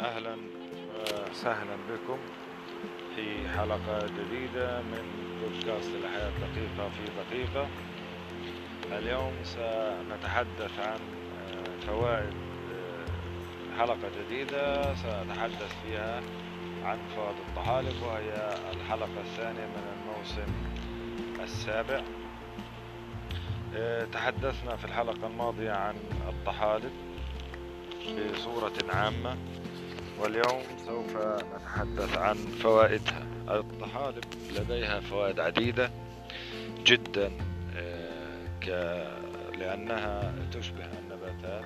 أهلا وسهلا بكم في حلقة جديدة من بودكاست الحياة دقيقة في دقيقة. اليوم سنتحدث عن فوائد حلقة جديدة سنتحدث فيها عن فوائد الطحالب وهي الحلقة الثانية من الموسم السابع. تحدثنا في الحلقة الماضية عن الطحالب بصورة عامة. واليوم سوف نتحدث عن فوائدها. الطحالب لديها فوائد عديدة جدا آه، ك... لأنها تشبه النباتات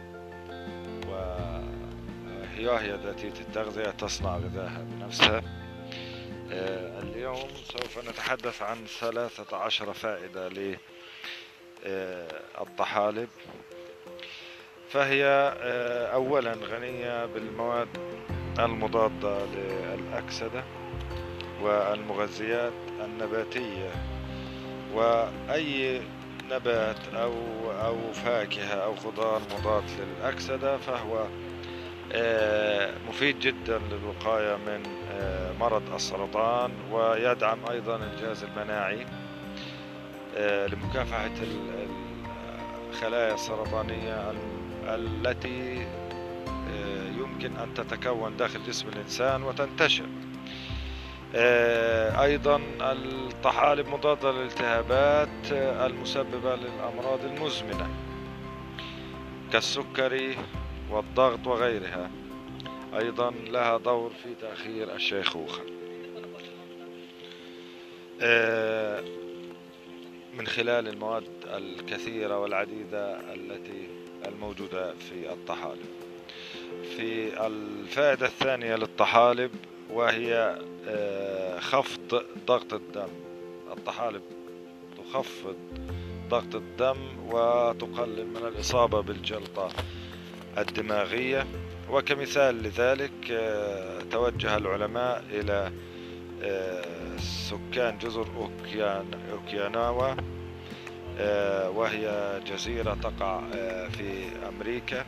وهي هي ذاتية التغذية تصنع غذاها بنفسها. آه، اليوم سوف نتحدث عن ثلاثة عشر فائدة للطحالب فهي آه، أولا غنية بالمواد المضادة للأكسدة والمغذيات النباتية. وأي نبات أو أو فاكهة أو خضار مضاد للأكسدة فهو آه، مفيد جدا للوقاية من آه، مرض السرطان. ويدعم أيضا الجهاز المناعي لمكافحة الخلايا السرطانية التي آه، يمكن أن تتكون داخل جسم الإنسان وتنتشر. آه، أيضا الطحالب مضادة للالتهابات آه، المسببة للأمراض المزمنة كالسكري والضغط وغيرها. أيضا لها دور في تأخير الشيخوخة. من خلال المواد الكثيرة والعديدة التي الموجودة في الطحالب. في الفائدة الثانية للطحالب وهي آه، خفض ضغط الدم. الطحالب تخفض ضغط الدم وتقلل من الإصابة بالجلطة الدماغية. وكمثال لذلك آه، توجه العلماء إلى آه، سكان جزر أوكياناوا وهي جزيرة تقع في أمريكا.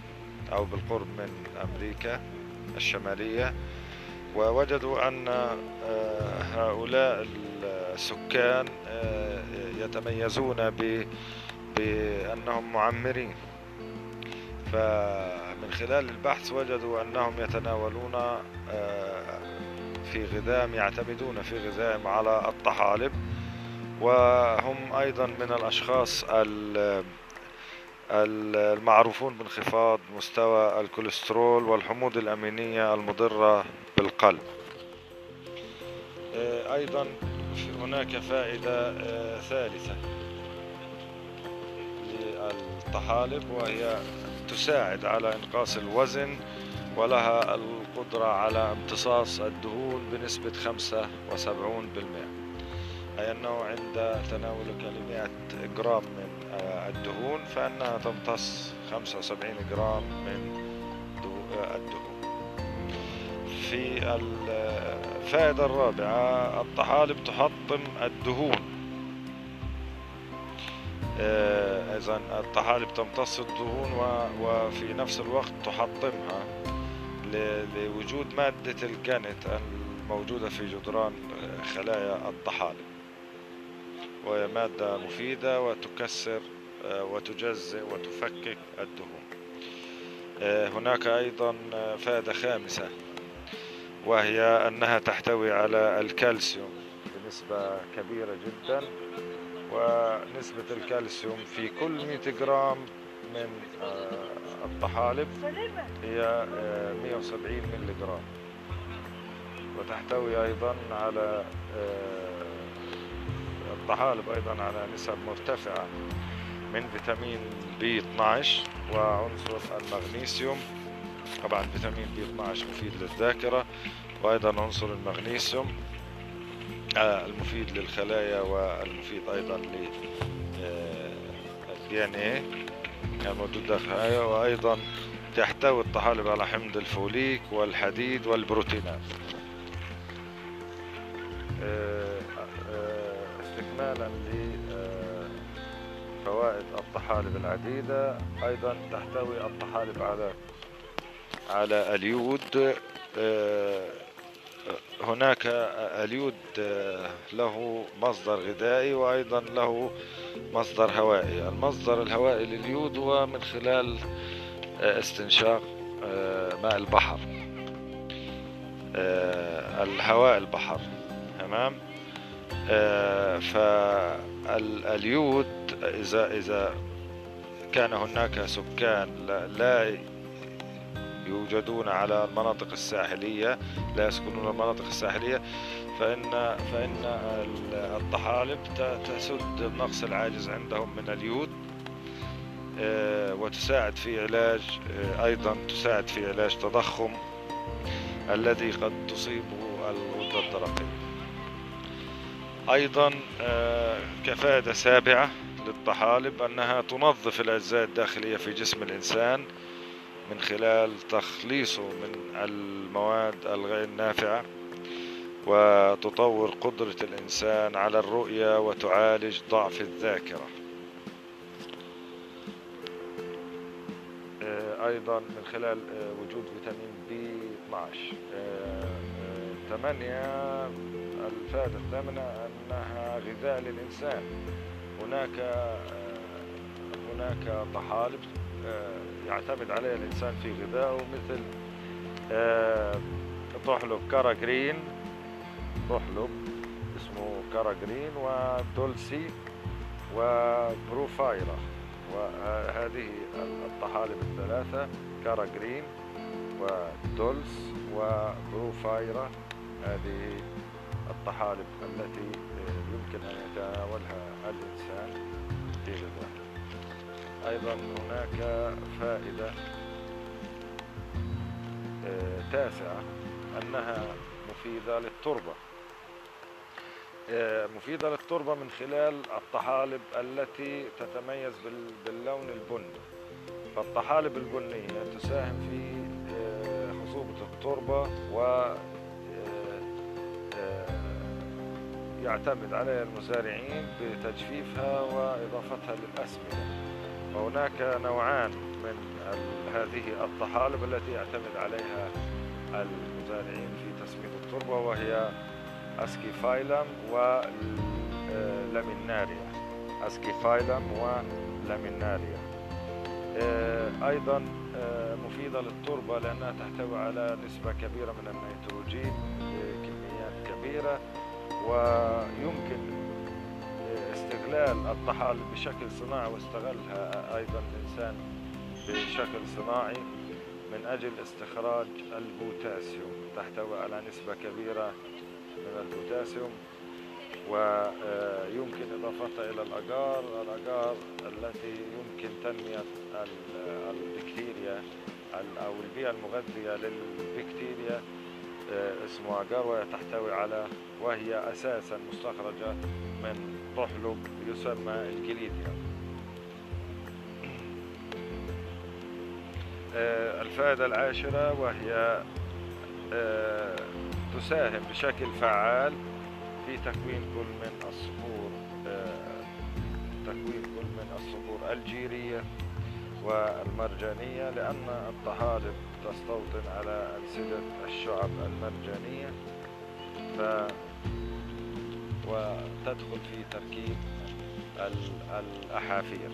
أو بالقرب من أمريكا الشمالية ووجدوا أن آه، هؤلاء السكان يتميزون بأنهم معمرين. فمن خلال البحث وجدوا أنهم يتناولون في غذائهم يعتمدون في غذائهم على الطحالب وهم أيضا من الأشخاص المعروفون بانخفاض مستوى الكوليسترول والحموض الأمينية المضرة بالقلب. آه، أيضا هناك فائدة آه، ثالثة للطحالب وهي تساعد على إنقاص الوزن ولها القدرة على امتصاص الدهون بنسبة 75% أي أنه عند تناولك ل 100 جرام من الدهون فإنها تمتص 75 جرام من الدهون. في الفائدة الرابعة الطحالب تحطم الدهون. آه، إذا الطحالب تمتص الدهون وفي نفس الوقت تحطمها لوجود مادة الجنت الموجودة في جدران خلايا الطحالب. وهي مادة مفيدة وتكسر وتجزئ وتفكك الدهون. آه، هناك أيضا آه، فائدة خامسة وهي أنها تحتوي على الكالسيوم بنسبة كبيرة جدا ونسبة الكالسيوم في كل 100 جرام من الطحالب هي 170 ملي جرام وتحتوي أيضا على الطحالب أيضا على نسب مرتفعة. من فيتامين B 12 وعنصر المغنيسيوم. طبعا فيتامين B 12 مفيد للذاكرة وأيضا عنصر المغنيسيوم آه، المفيد للخلايا والمفيد أيضا لل دي إن إيه. الموجود داخل وأيضا تحتوي الطحالب على حمض الفوليك والحديد والبروتينات. آه، استكمالا لفوائد الطحالب العديدة أيضا تحتوي الطحالب على على اليود. آه، هناك اليود آه، له مصدر غذائي وأيضا له مصدر هوائي. المصدر الهوائي لليود هو من خلال آه، استنشاق ماء البحر. الهواء البحر تمام؟ فاليود إذا إذا كان هناك سكان لا يوجدون على المناطق الساحلية لا يسكنون المناطق الساحلية فإن فإن الطحالب تسد النقص العاجز عندهم من اليود آه، وتساعد في علاج آه، أيضا تساعد في علاج تضخم الذي قد تصيبه الغدة الدرقية. أيضا آه، كفائدة سابعة. للطحالب أنها تنظف الأجزاء الداخلية في جسم الإنسان من خلال تخليصه من المواد الغير نافعة وتطور قدرة الإنسان على الرؤية وتعالج ضعف الذاكرة. آه، أيضا من خلال آه، وجود فيتامين بي 12 ثمانية الفائدة الثامنة أنها غذاء للإنسان. هناك آه، هناك طحالب آه، يعتمد عليها الإنسان في غذائه مثل آه، طحلب carrageen طحلب اسمه carrageen و dulse و Porphyra وهذه الطحالب الثلاثة carrageen ودولس وبروفايرا هذه الطحالب التي يمكن أن يتناولها الإنسان في غذائه أيضا هناك فائدة آه، تاسعة أنها مفيدة للتربة. آه، مفيدة للتربة من خلال الطحالب التي تتميز باللون البني. فالطحالب البنية تساهم في آه، خصوبة التربة و يعتمد عليها المزارعين بتجفيفها وإضافتها للأسمدة. وهناك نوعان من هذه الطحالب التي يعتمد عليها المزارعين في تسميد التربة وهي أسكيفايلم و Laminaria. Ascophyllum و Laminaria. آه، أيضا آه، مفيدة للتربة لأنها تحتوي على نسبة كبيرة من النيتروجين بكميات كبيرة. ويمكن استغلال الطحالب بشكل صناعي واستغلها أيضا الإنسان بشكل صناعي من أجل استخراج البوتاسيوم تحتوي على نسبة كبيرة من البوتاسيوم ويمكن إضافتها إلى الأجار الأجار التي يمكن تنمية البكتيريا أو البيئة المغذية للبكتيريا اسمها وهي تحتوي على وهي أساسا مستخرجة من طحلب يسمى الكليديا آه، الفائدة العاشرة وهي آه، تساهم بشكل فعال في تكوين كل من الصخور آه، تكوين كل من الصخور الجيرية والمرجانية لأن الطحالب تستوطن على أنسجة الشعب المرجانية. ف وتدخل في تركيب الأحافير.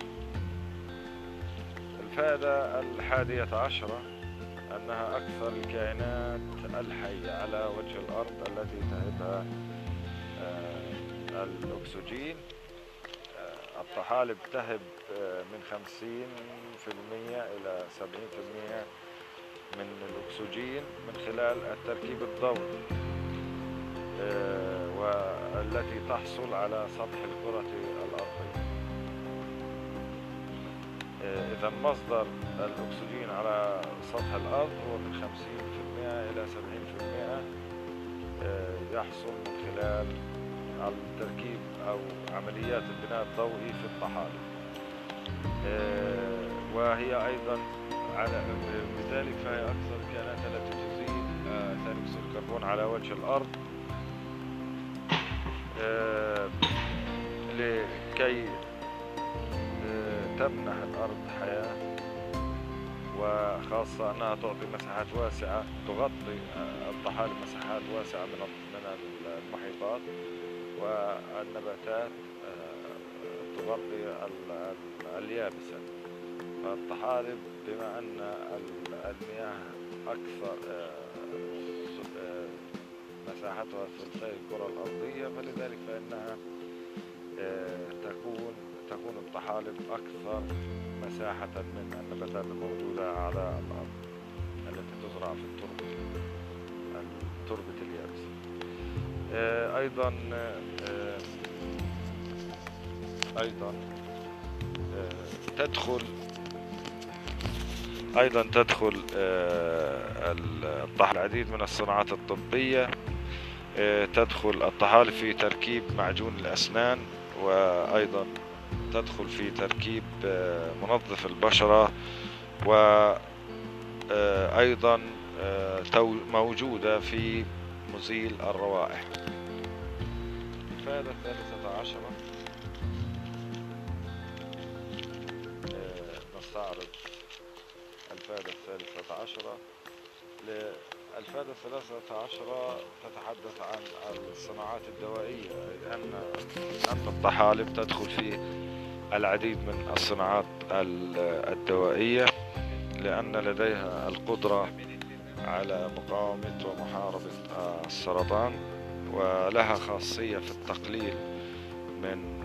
الفائدة الحادية عشرة أنها أكثر الكائنات الحية على وجه الأرض التي تهبها آه، الأكسجين. آه، الطحالب تهب آه، من خمسين في المية إلى سبعين في المية من الأكسجين من خلال التركيب الضوئي والتي تحصل على سطح الكرة الأرضية. إذا مصدر الأكسجين على سطح الأرض هو من 50% إلى 70% يحصل من خلال التركيب أو عمليات البناء الضوئي في الطحالب. وهي أيضا على بذلك فهي أكثر الكائنات التي تزيد ثاني أكسيد الكربون على وجه الأرض. آه، لكي آه، تمنح الأرض حياة وخاصة أنها تعطي مساحات واسعة تغطي الطحالب مساحات واسعة من من المحيطات والنباتات تغطي اليابسة. فالطحالب بما أن المياه أكثر مساحتها ثلثي الكرة الأرضية فلذلك فإنها تكون تكون الطحالب أكثر مساحة من النباتات الموجودة على الأرض التي تزرع في التربة التربة اليابسة أيضا أيضا تدخل أيضا تدخل العديد من الصناعات الطبية تدخل الطحالب في تركيب معجون الأسنان وأيضا تدخل في تركيب آه، منظف البشرة وأيضا آه، موجودة في مزيل الروائح. الفائدة الثالثة عشرة. آه، نستعرض الفائدة الثالثة عشرة. الفائدة الثلاثة عشرة تتحدث عن الصناعات الدوائية أن أن الطحالب تدخل في العديد من الصناعات الدوائية لأن لديها القدرة على مقاومة ومحاربة السرطان ولها خاصية في التقليل من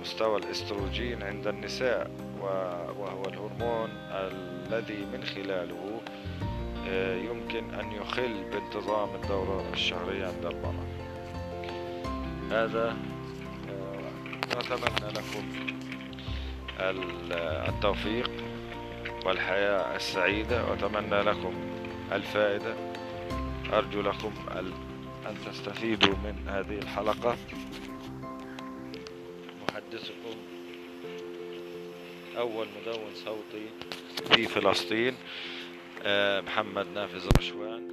مستوى الإستروجين عند النساء وهو الهرمون الذي من خلاله آه، يمكن أن يخل بانتظام الدورة الشهرية عند المرأة هذا آه، نتمنى لكم التوفيق والحياة السعيدة وأتمنى لكم الفائدة. أرجو لكم أن تستفيدوا من هذه الحلقة. محدثكم أول مدون صوتي. في فلسطين. آه، محمد نافذ رشوان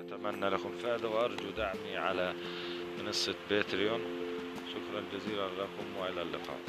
أتمنى لكم فائدة وأرجو دعمي على منصة باتريون. شكرا جزيلا لكم وإلى اللقاء.